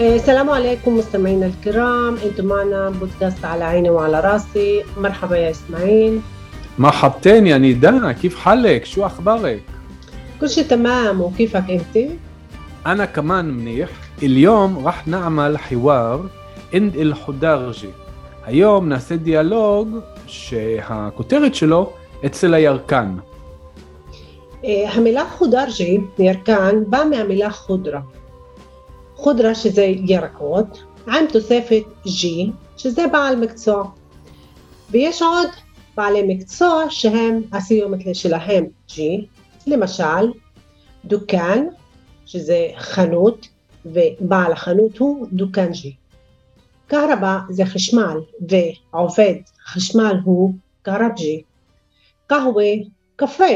السلام عليكم مستمعينا الكرام انتم معنا بودكاست على عيني وعلى راسي مرحبا يا اسماعيل مرحبتين يا نداء كيف حالك شو اخبارك كل شيء تمام وكيفك انت انا كمان منيح اليوم راح نعمل حوار عند الحدرجي היום נעשה דיאלוג שהכותרת שלו אצל הירקן. המילה חודרג'י, ירקן, בא מהמילה חודרה. חודרה שזה ירקות, עם תוספת ג'י, שזה בעל מקצוע. ויש עוד בעלי מקצוע שהם הסיומת שלהם ג'י, למשל דוכן, שזה חנות, ובעל החנות הוא דוכן ג'י. קהרבה זה חשמל, ועובד חשמל הוא קרבג'י. קהווה, קפה,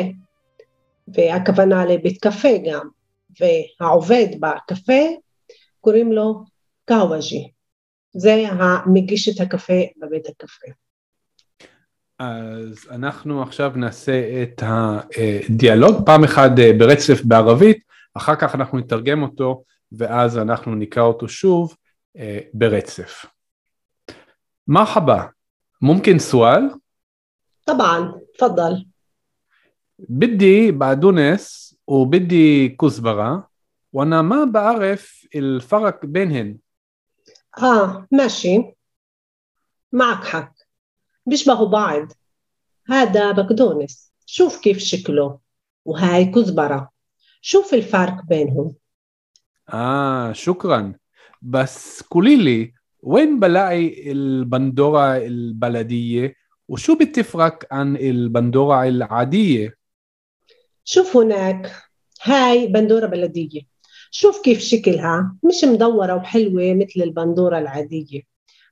והכוונה לבית קפה גם, והעובד בקפה קוראים לו קאווג'י. זה המגיש את הקפה בבית הקפה. אז אנחנו עכשיו נעשה את הדיאלוג, פעם אחת ברצף בערבית, אחר כך אנחנו נתרגם אותו ואז אנחנו נקרא אותו שוב ברצף. مرحبا ممكن سؤال؟ طبعا تفضل بدي بقدونس وبدي كزبرة وأنا ما بعرف الفرق بينهن. آه ماشي. معك حق. بيشبهوا بعض. هذا بقدونس شوف كيف شكله. وهاي كزبرة. شوف الفرق بينهم. آه شكرا. بس قولي لي وين بلاقي البندورة البلدية؟ وشو بتفرق عن البندورة العادية؟ شوف هناك. هاي بندورة بلدية. شوف كيف شكلها مش مدورة وحلوة مثل البندورة العادية.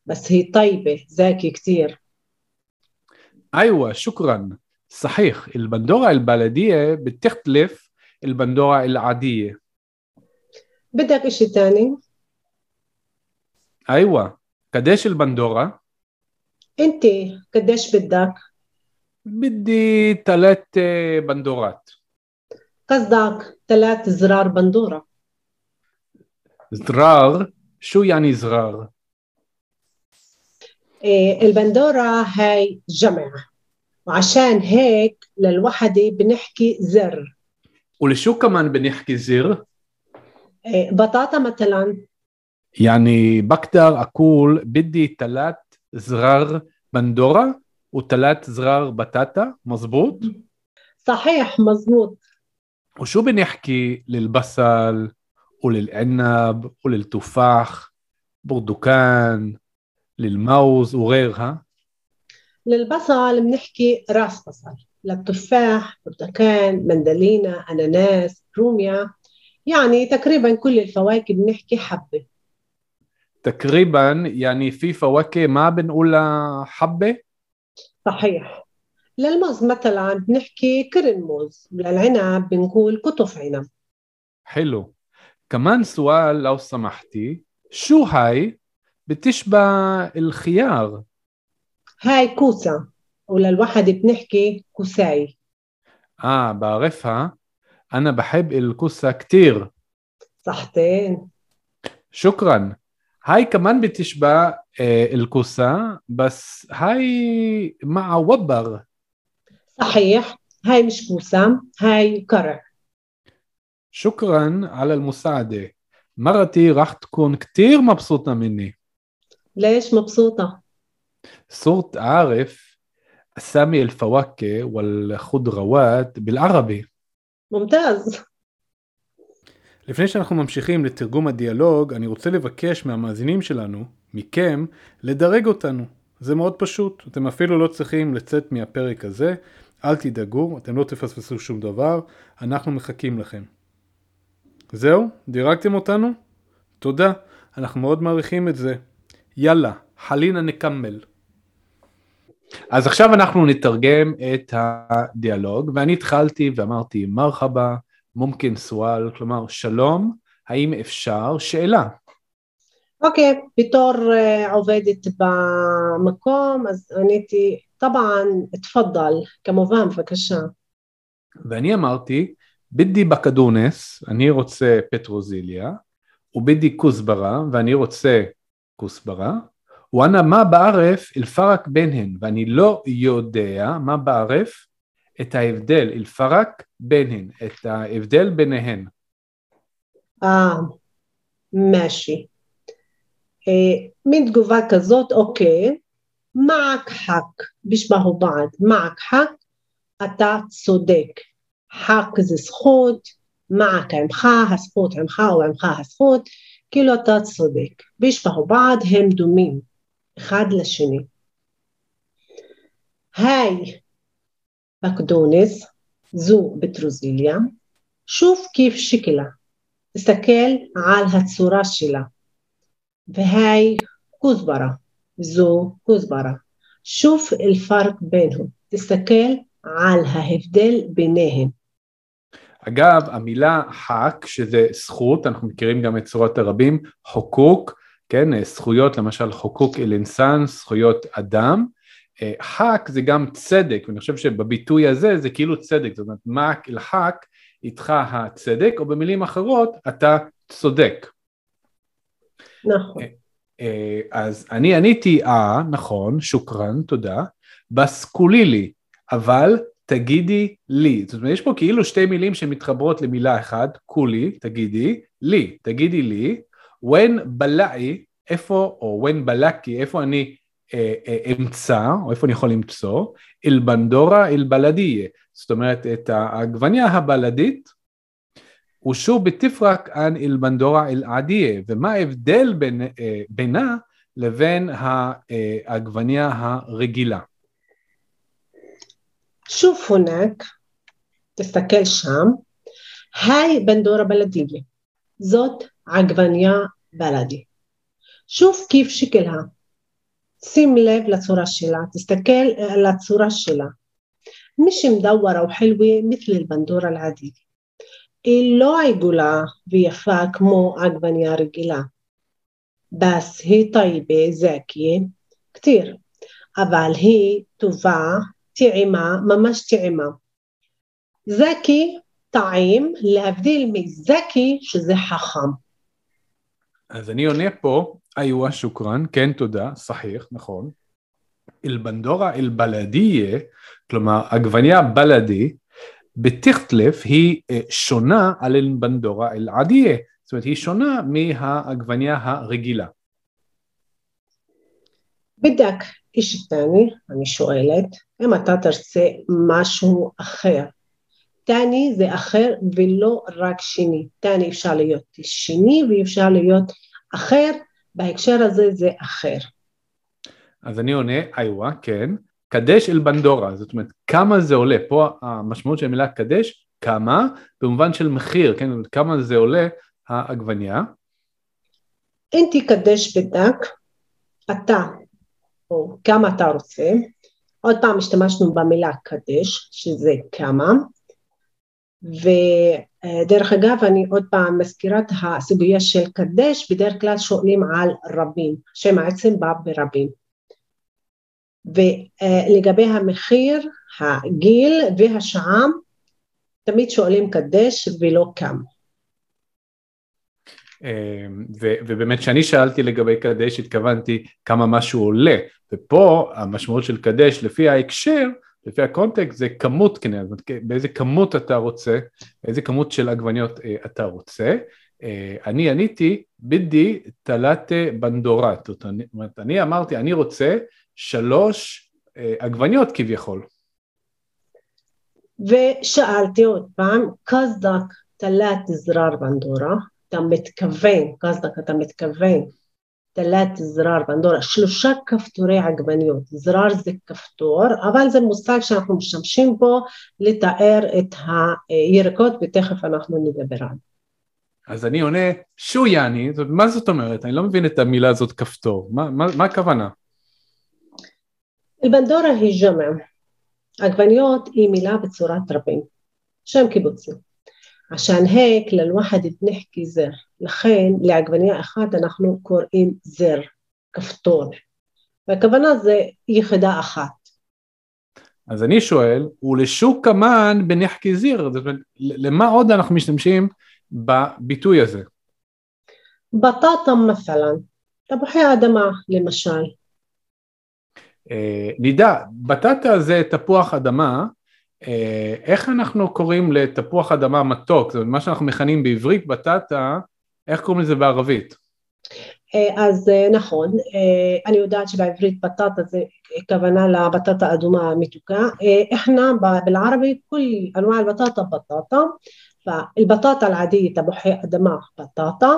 بس هي طيبة زاكي كتير. أيوة شكرا. صحيح البندورة البلدية بتختلف البندورة العادية. بدك إشي تاني؟ أيوة. قديش البندورة؟ أنت قديش بدك؟ بدي ثلاث بندورات. قصدك ثلاث زرار بندورة؟ زرار شو يعني زرار؟ البندورة هاي جمع وعشان هيك للوحدة بنحكي زر ولشو كمان بنحكي زر؟ بطاطا مثلا يعني بقدر أقول بدي ثلاث زرار بندورة وثلاث زرار بطاطا مزبوط؟ صحيح مزبوط وشو بنحكي للبصل وللعنب وللتفاح برتقان للموز وغيرها للبصل بنحكي راس بصل للتفاح برتقان مندلينا أناناس روميا. يعني تقريبا كل الفواكه بنحكي حبة. تقريبا يعني في فواكه ما بنقولها حبة؟ صحيح. للموز مثلا بنحكي كرن موز للعنب بنقول قطف عنب. حلو. كمان سؤال لو سمحتي. شو هاي بتشبه الخيار؟ هاي كوسة وللوحدة بنحكي كوساي. آه بعرفها. أنا بحب الكوسة كتير. صحتين. شكرا. هاي كمان بتشبه آه الكوسة بس هاي مع وبر. صحيح هاي مش كوسة هاي كرع شكرا على المساعدة مرتي راح تكون كتير مبسوطة مني ليش مبسوطة؟ صرت أعرف أسامي الفواكه والخضروات بالعربي ممتاز לפני שאנחנו ממשיכים לתרגום הדיאלוג, אני רוצה לבקש מהמאזינים שלנו, מכם, לדרג אותנו. זה מאוד פשוט, אתם אפילו לא צריכים לצאת מהפרק הזה, אל תדאגו, אתם לא תפספסו שום דבר, אנחנו מחכים לכם. זהו? דירגתם אותנו? תודה, אנחנו מאוד מעריכים את זה. יאללה, חלינה נקמל. אז עכשיו אנחנו נתרגם את הדיאלוג, ואני התחלתי ואמרתי מרחבה, מומקין סואל, כלומר שלום, האם אפשר? שאלה. אוקיי, okay, בתור uh, עובדת במקום, אז עניתי, טבען, תפדל, כמובן, בבקשה. ואני אמרתי, בידי בקדונס, אני רוצה פטרוזיליה, ובידי כוסברה, ואני רוצה כוסברה, ואנה מה בערף אלפרק ביניהן, ואני לא יודע מה בערף את ההבדל, אלפרק ביניהן, את ההבדל ביניהן. אה, משי. אה, מין תגובה כזאת, אוקיי, מעק חק, בשבהו בעד, מעק חק, אתה צודק. חק זה זכות, מעק עמך, הזכות עמך או עמך הזכות, כאילו אתה צודק. בשבהו בעד הם דומים אחד לשני. היי בקדונס, זו בטרוזיליה, שוב כיף שיקלה, תסתכל על הצורה שלה. והי כוסברה, זו כוסברה. שוף אל-פרק ביניהם, תסתכל על ההבדל ביניהם. אגב, המילה חק, שזה זכות, אנחנו מכירים גם את צורת הרבים, חוקוק, כן, זכויות, למשל חוקוק אל אינסן, זכויות אדם, חק זה גם צדק, ואני חושב שבביטוי הזה זה כאילו צדק, זאת אומרת, מאק אל חק, איתך הצדק, או במילים אחרות, אתה צודק. נכון. אז אני עניתי, אה, נכון, שוכרן, תודה, בסקולי לי, אבל תגידי לי. זאת אומרת, יש פה כאילו שתי מילים שמתחברות למילה אחת, קולי, תגידי, לי, תגידי לי, when בלעי, איפה, או when בלקי, איפה אני אה, אה, אמצא, או איפה אני יכול למצוא, אל בנדורה אל בלדיה, זאת אומרת את העגבניה הבלדית, ושוב בתפרק אן אל בנדורה אל עדיה, ומה ההבדל בין, אה, בינה לבין העגבניה הרגילה? שוב הונק, תסתכל שם, היי בנדורה בלדיה, זאת עגבניה בלדי. שוב כיף שכלה, שים לב לצורה שלה, תסתכל על הצורה שלה. مش مدورة وحلوة مثل البندورة العادية היא לא עיגולה ויפה כמו עגבניה רגילה. בס היא טייבה, זקיה, כתיר, אבל היא טובה, טעימה, ממש טעימה. זקי, טעים, להבדיל מזקי שזה חכם. אז אני עונה פה, איווה שוכרן, כן תודה, סחיח, נכון. אל-בנדורה אל-בלדיה, כלומר עגבניה בלדי, בתכתלף היא שונה על אל-בנדורה אל-עדיה, זאת אומרת היא שונה מהעגבניה הרגילה. בדק איש תני, אני שואלת, אם אתה תרצה משהו אחר. תני זה אחר ולא רק שני. תני אפשר להיות שני ואפשר להיות אחר, בהקשר הזה זה אחר. אז אני עונה, איווה, כן. קדש אל בנדורה, זאת אומרת כמה זה עולה, פה המשמעות של המילה קדש, כמה, במובן של מחיר, כן, כמה זה עולה העגבניה. אם תקדש בדק, אתה, או כמה אתה רוצה, עוד פעם השתמשנו במילה קדש, שזה כמה, ודרך אגב אני עוד פעם מזכירה את הסוגיה של קדש, בדרך כלל שואלים על רבים, שם העצם בא ברבים. ולגבי המחיר, הגיל והשעה, תמיד שואלים קדש ולא כמה. אמ, ובאמת כשאני שאלתי לגבי קדש התכוונתי כמה משהו עולה, ופה המשמעות של קדש לפי ההקשר, לפי הקונטקסט זה כמות כנראה, באיזה כמות אתה רוצה, איזה כמות של עגבניות אה, אתה רוצה. אה, אני עניתי בידי תלת בנדורת, זאת אומרת אני אמרתי אני רוצה שלוש אה, עגבניות כביכול. ושאלתי עוד פעם, קזדק תלת זרר בנדורה, אתה מתכוון, קזדק אתה מתכוון תלת זרר בנדורה, שלושה כפתורי עגבניות. זרר זה כפתור, אבל זה מושג שאנחנו משתמשים בו לתאר את הירקות, ותכף אנחנו נדבר עליו. אז אני עונה, שו יאני, מה זאת אומרת? אני לא מבין את המילה הזאת כפתור, מה, מה, מה הכוונה? البندورة هي جمع عقبانيوت هي מילה בצורת רבים, שם קיבוצי. עשן היק ללווחד בנחכי זר, לכן לעגבניה אחת אנחנו קוראים זר, כפתור, והכוונה זה יחידה אחת. אז אני שואל, ולשוק כמן בנחכי זיר, זאת אומרת, למה עוד אנחנו משתמשים בביטוי הזה? בטטה מסלן, תפוחי אדמה למשל. אה, נידע, בטטה זה תפוח אדמה, אה, איך אנחנו קוראים לתפוח אדמה מתוק, זאת אומרת מה שאנחנו מכנים בעברית בטטה, איך קוראים לזה בערבית? אה, אז אה, נכון, אני יודעת שבעברית בטטה זה כוונה לבטטה אדומה מתוקה, אנחנו בערבית כל אנואע בטטה בטטה, בטטה العادية תפוחי אדמה בטטה,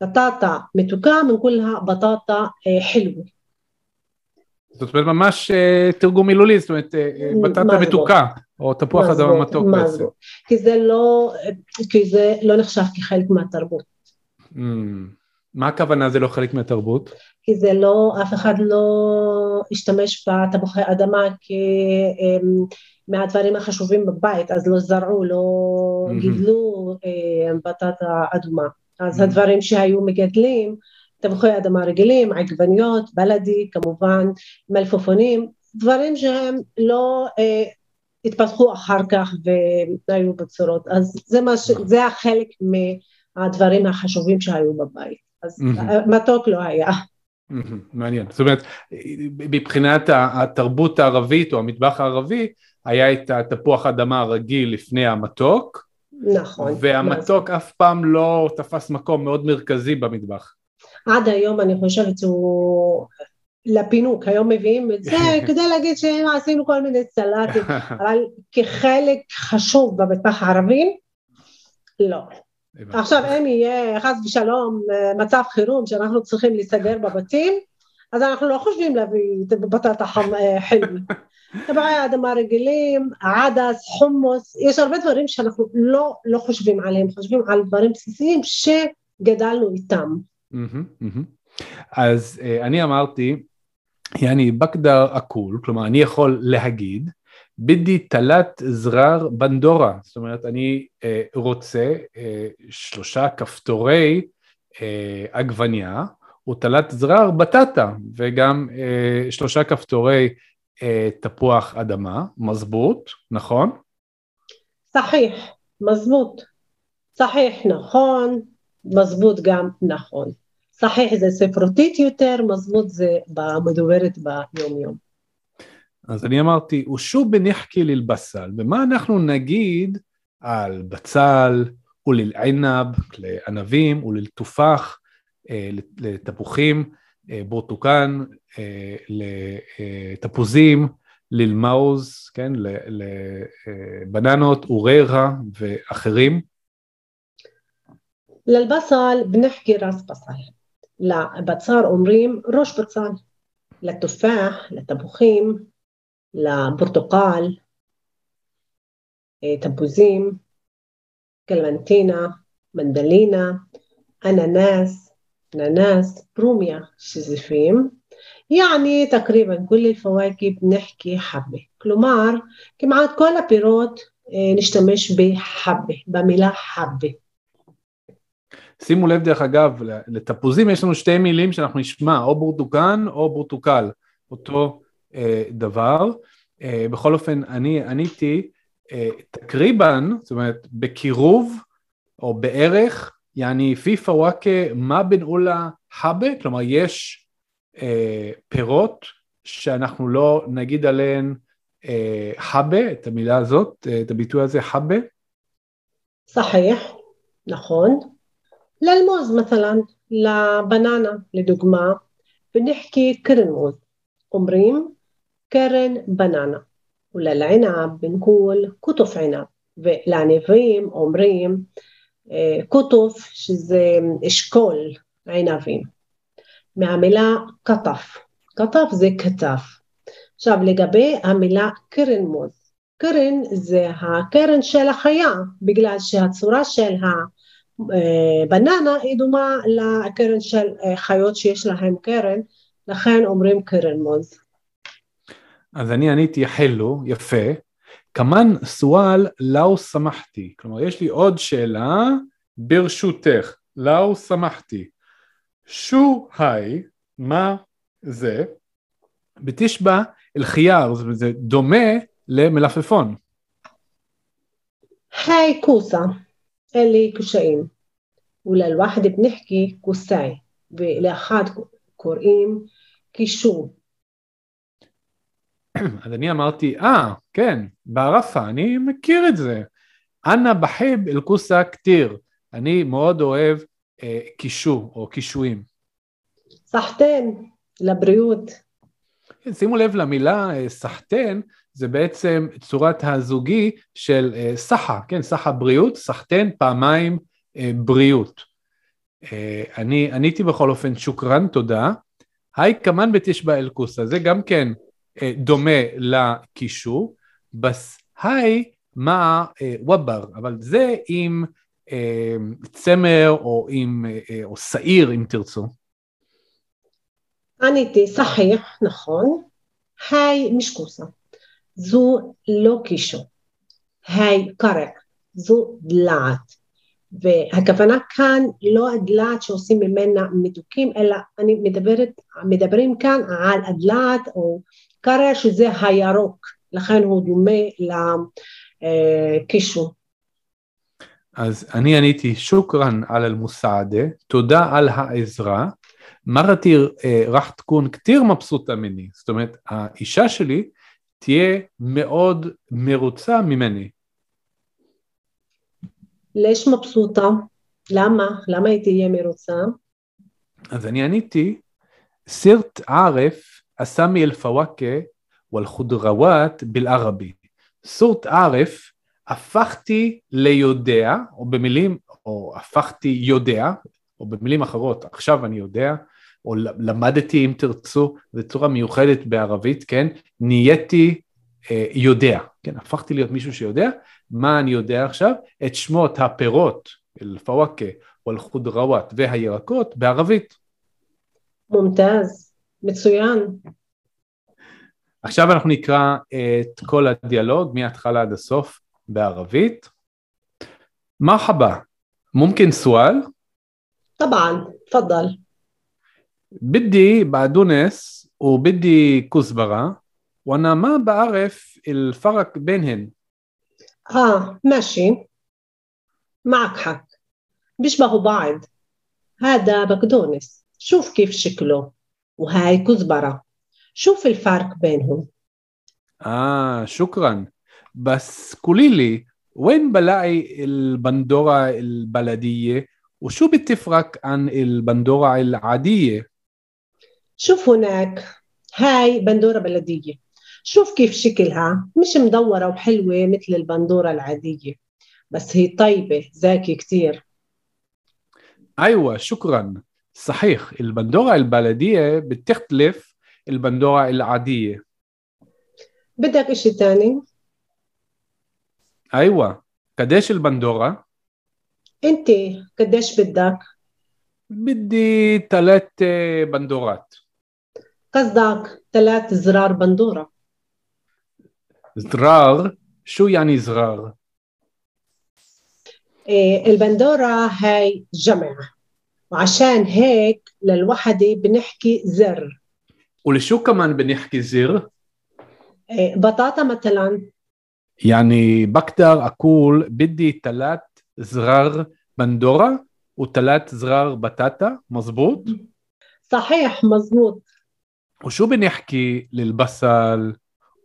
והבטטה מתוקה מכל הבטטה חילווה זאת אומרת ממש תרגום מילולי, זאת אומרת בטטה מתוקה, או תפוח אדמה מתוק בעצם. כי זה לא, כי זה לא נחשב כחלק מהתרבות. מה הכוונה זה לא חלק מהתרבות? כי זה לא, אף אחד לא השתמש בתפוחי אדמה כ... מהדברים החשובים בבית, אז לא זרעו, לא mm-hmm. גידלו אה, בטטה אדומה. אז mm-hmm. הדברים שהיו מגדלים, תפוחי אדמה רגילים, עגבניות, בלדי, כמובן, מלפפונים, דברים שהם לא אה, התפתחו אחר כך והיו בצורות. אז זה, מש, mm-hmm. זה החלק מהדברים החשובים שהיו בבית. אז mm-hmm. מתוק לא היה. מעניין, זאת אומרת מבחינת התרבות הערבית או המטבח הערבי היה את התפוח אדמה הרגיל לפני המתוק נכון והמתוק אף פעם לא תפס מקום מאוד מרכזי במטבח עד היום אני חושבת שהוא לפינוק, היום מביאים את זה כדי להגיד שעשינו כל מיני סלטים, אבל כחלק חשוב במטבח הערבי, לא. עכשיו אם יהיה חס ושלום מצב חירום שאנחנו צריכים להיסגר בבתים, אז אנחנו לא חושבים להביא בטטה חלבי. תבעי אדמה רגילים, עדס, חומוס, יש הרבה דברים שאנחנו לא, לא חושבים עליהם, חושבים על דברים בסיסיים שגדלנו איתם. אז אה, אני אמרתי, יעני בקדר אקול, כלומר אני יכול להגיד, בידי תלת זרר בנדורה, זאת אומרת אני אה, רוצה אה, שלושה כפתורי עגבניה ותלת זרר בטטה וגם שלושה כפתורי תפוח אדמה, מזבוט, נכון? סחיח, מזבוט, סחיח, נכון. מזבוט גם נכון. סחיח זה ספרותית יותר, מזבוט זה מדוברת ביום-יום. אז אני אמרתי, ושוב בנחקי ללבסל, ומה אנחנו נגיד על בצל, וללעינב, לענבים, וללתופח, אה, לתפוחים, אה, בורטוקן, אה, לתפוזים, ללמאוז, כן, לבננות, אוררה ואחרים. للبصل بنحكي راس بصل. لبتسار أمريم رش بتصل للتفاح للتبوخيم لبرتقال إيه، تبوزيم كلمنتينا مندلينا أناناس ناناس بروميا شيزيفيم. يعني تقريبا كل الفواكه بنحكي حبة. كلومار كمعات كل بيروت إيه، نشتمش بحبة بملا حبة שימו לב דרך אגב, לתפוזים יש לנו שתי מילים שאנחנו נשמע, או בורטוקן או בורטוקל, אותו אה, דבר. אה, בכל אופן, אני עניתי אה, תקריבן, זאת אומרת בקירוב או בערך, יעני פיפה וואקה מה בן אולה האבה? כלומר יש אה, פירות שאנחנו לא נגיד עליהן אה, הבה, את המילה הזאת, אה, את הביטוי הזה האבה? סחיח, נכון. ללמוז مثلا, לבננה לדוגמה, ונחכי קרנמוז, אומרים קרן בננה, וללעינב בנקול כותוף עינב, ולענבים אומרים קוטוף, שזה אשכול, עינבים. מהמילה קטף, קטף זה כתף. עכשיו לגבי המילה קרן מוז, קרן זה הקרן של החיה, בגלל שהצורה של אה, בננה היא דומה לקרן של אה, חיות שיש להן קרן, לכן אומרים קרן מוז. אז אני עניתי חלו, יפה. כמאן סואל לאו שמחתי. כלומר, יש לי עוד שאלה, ברשותך. לאו שמחתי. שו היי, מה זה? בתשבא אל חייר, זה דומה למלפפון. היי קוסה. كوسة اللي كشين وللواحد بنحكي كوساي ולאחד קוראים קישור. אז אני אמרתי, אה, כן, בערפה, אני מכיר את זה. אנא בחב אל כוסה כתיר. אני מאוד אוהב אה, קישור או קישואים. סחטן, לבריאות. כן, שימו לב למילה אה, סחטן, זה בעצם צורת הזוגי של אה, סחה, כן, סחה בריאות, סחתן פעמיים אה, בריאות. אה, אני עניתי בכל אופן שוקרן, תודה. היי כמן בתשבע אלקוסה, זה גם כן דומה לקישור. בס היי מה וובר, אבל זה עם צמר או עם, או שעיר אם תרצו. עניתי, סחיח, נכון. היי משקוסה. זו לא קישו. היי קרע. זו דלעת. והכוונה כאן לא הדלעת שעושים ממנה מתוקים, אלא אני מדברת, מדברים כאן על הדלעת או קרע שזה הירוק, לכן הוא דומה לקישו. אז אני עניתי שוקרן על אל-מוסעדה, תודה על העזרה. מרתי רח תקון כתיר מבסוטה ממני, זאת אומרת האישה שלי תהיה מאוד מרוצה ממני. לש מבסוטה? למה? למה היא תהיה מרוצה? אז אני עניתי, סרט ערף אסמי אל-פוואקה ואל-חודרוואט בלערבי. סורט ערף הפכתי ליודע, או במילים, או הפכתי יודע, או במילים אחרות, עכשיו אני יודע, או למדתי אם תרצו, בצורה מיוחדת בערבית, כן? נהייתי אה, יודע, כן? הפכתי להיות מישהו שיודע. מה אני יודע עכשיו? את שמות הפירות, אל-פוואקה, או אל-חודרוואט והירקות בערבית. מומתז, מצוין. עכשיו אנחנו נקרא את כל הדיאלוג מההתחלה עד הסוף בערבית. מרחבה, ممكن سؤال؟ طبعا تفضل بدي بقدونس وبدي كزبرة وأنا ما بعرف الفرق بينهن. آه ماشي. معك حق. بيشبهوا بعض. هذا بقدونس. شوف كيف شكله. وهاي كزبرة. شوف الفرق بينهم. آه شكرا. بس قولي لي وين بلاقي البندورة البلدية؟ وشو بتفرق عن البندورة العادية؟ شوف هناك هاي بندورة بلدية. شوف كيف شكلها. مش مدورة وحلوة مثل البندورة العادية. بس هي طيبة زاكي كتير. أيوة شكرا. صحيح البندورة البلدية بتختلف البندورة العادية. بدك إشي تاني؟ أيوة. قديش البندورة؟ أنت قديش بدك؟ بدي ثلاث بندورات. قصدك ثلاث زرار بندورة زرار شو يعني زرار؟ إيه البندورة هاي جمع وعشان هيك للوحدة بنحكي زر ولشو كمان بنحكي زر؟ إيه بطاطا مثلا يعني بقدر أقول بدي ثلاث زرار بندورة وثلاث زرار بطاطا مزبوط؟ صحيح مزبوط وشو بنحكي للبصل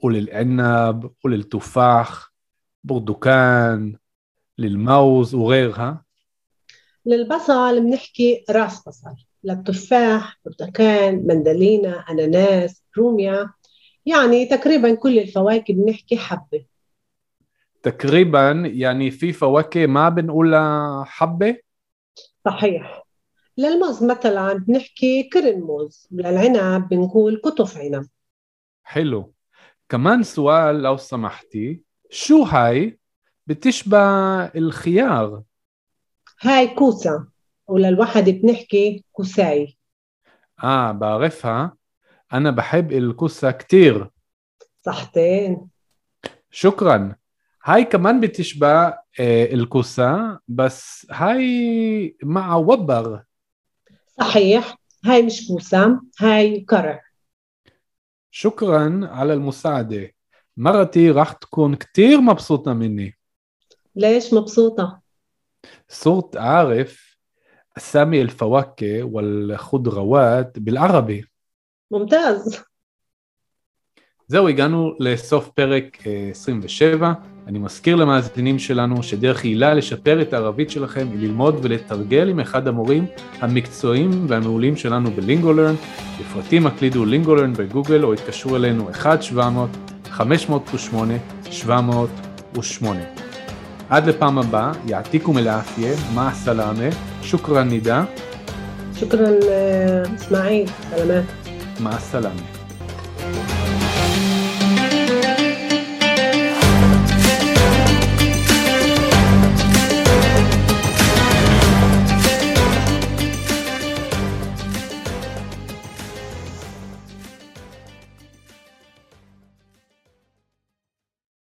وللعنب وللتفاح؟ برتقان للموز وغيرها للبصل بنحكي راس بصل للتفاح برتقال مندلينا أناناس روميا. يعني تقريبا كل الفواكه بنحكي حبة. تقريبا يعني في فواكه ما بنقولها حبة؟ صحيح. للموز مثلا بنحكي كرن موز وللعنب بنقول كتف عنب. حلو. كمان سؤال لو سمحتي شو هاي بتشبه الخيار؟ هاي كوسة وللوحد بنحكي كوساي. آه بعرفها. أنا بحب الكوسة كتير. صحتين. شكرا. هاي كمان بتشبه آه، الكوسة بس هاي مع وبر. صحيح هاي مش كوسة هاي كرع شكرا على المساعدة مرتي راح تكون كتير مبسوطة مني ليش مبسوطة؟ صرت أعرف أسامي الفواكه والخضروات بالعربي ممتاز זהו, הגענו לסוף פרק אה, 27. אני מזכיר למאזינים שלנו שדרך יעילה לשפר את הערבית שלכם היא ללמוד ולתרגל עם אחד המורים המקצועיים והמעולים שלנו בלינגולרן. לפרטים הקלידו לינגולרן בגוגל או התקשרו אלינו 1-700-508-708. עד לפעם הבאה, יעתיקו מלאפיה, מה סלאמה, שוכרן נידה. שוכרן אה, אסמאעיל, סלאמה. מה סלאמה.